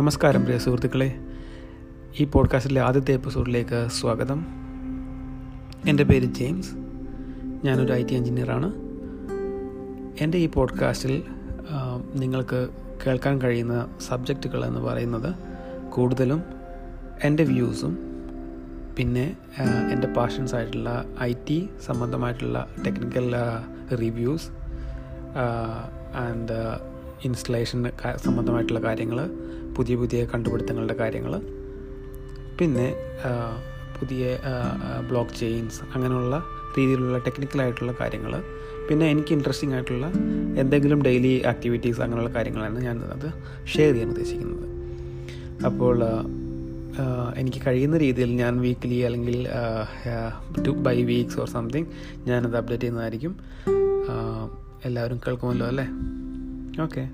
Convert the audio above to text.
നമസ്കാരം പ്രിയ സുഹൃത്തുക്കളെ. ഈ പോഡ്കാസ്റ്റിലെ ആദ്യത്തെ എപ്പിസോഡിലേക്ക് സ്വാഗതം. എന്റെ പേര് ജെയിംസ്. ഞാനൊരു ഐ ടി എഞ്ചിനീയറാണ് എന്റെ ഈ പോഡ്കാസ്റ്റിൽ നിങ്ങൾക്ക് കേൾക്കാൻ കഴിയുന്ന സബ്ജക്റ്റുകൾ എന്ന് പറയുന്നത് കൂടുതലും എന്റെ വ്യൂസും പിന്നെ എന്റെ പാഷൻസ് ആയിട്ടുള്ള ഐ ടി സംബന്ധമായിട്ടുള്ള ടെക്നിക്കൽ റിവ്യൂസ് ആൻഡ് ഇൻസ്റ്റലേഷൻ സംബന്ധമായിട്ടുള്ള കാര്യങ്ങൾ പുതിയ പുതിയ കണ്ടുപിടുത്തങ്ങളുടെ കാര്യങ്ങൾ പിന്നെ പുതിയ ബ്ലോക്ക് ചെയിൻസ് അങ്ങനെയുള്ള രീതിയിലുള്ള ടെക്നിക്കലായിട്ടുള്ള കാര്യങ്ങൾ പിന്നെ എനിക്ക് ഇൻട്രസ്റ്റിംഗ് ആയിട്ടുള്ള എന്തെങ്കിലും ഡെയിലി ആക്ടിവിറ്റീസ് അങ്ങനെയുള്ള കാര്യങ്ങളാണ് ഞാൻ അത് ഷെയർ ചെയ്യാൻ ഉദ്ദേശിക്കുന്നത്. അപ്പോൾ എനിക്ക് കഴിയുന്ന രീതിയിൽ ഞാൻ വീക്ക്ലി അല്ലെങ്കിൽ two by weeks or something ഞാനത് അപ്ഡേറ്റ് ചെയ്യുന്നതായിരിക്കും. എല്ലാവരും കേൾക്കുമല്ലോ അല്ലേ? Okay.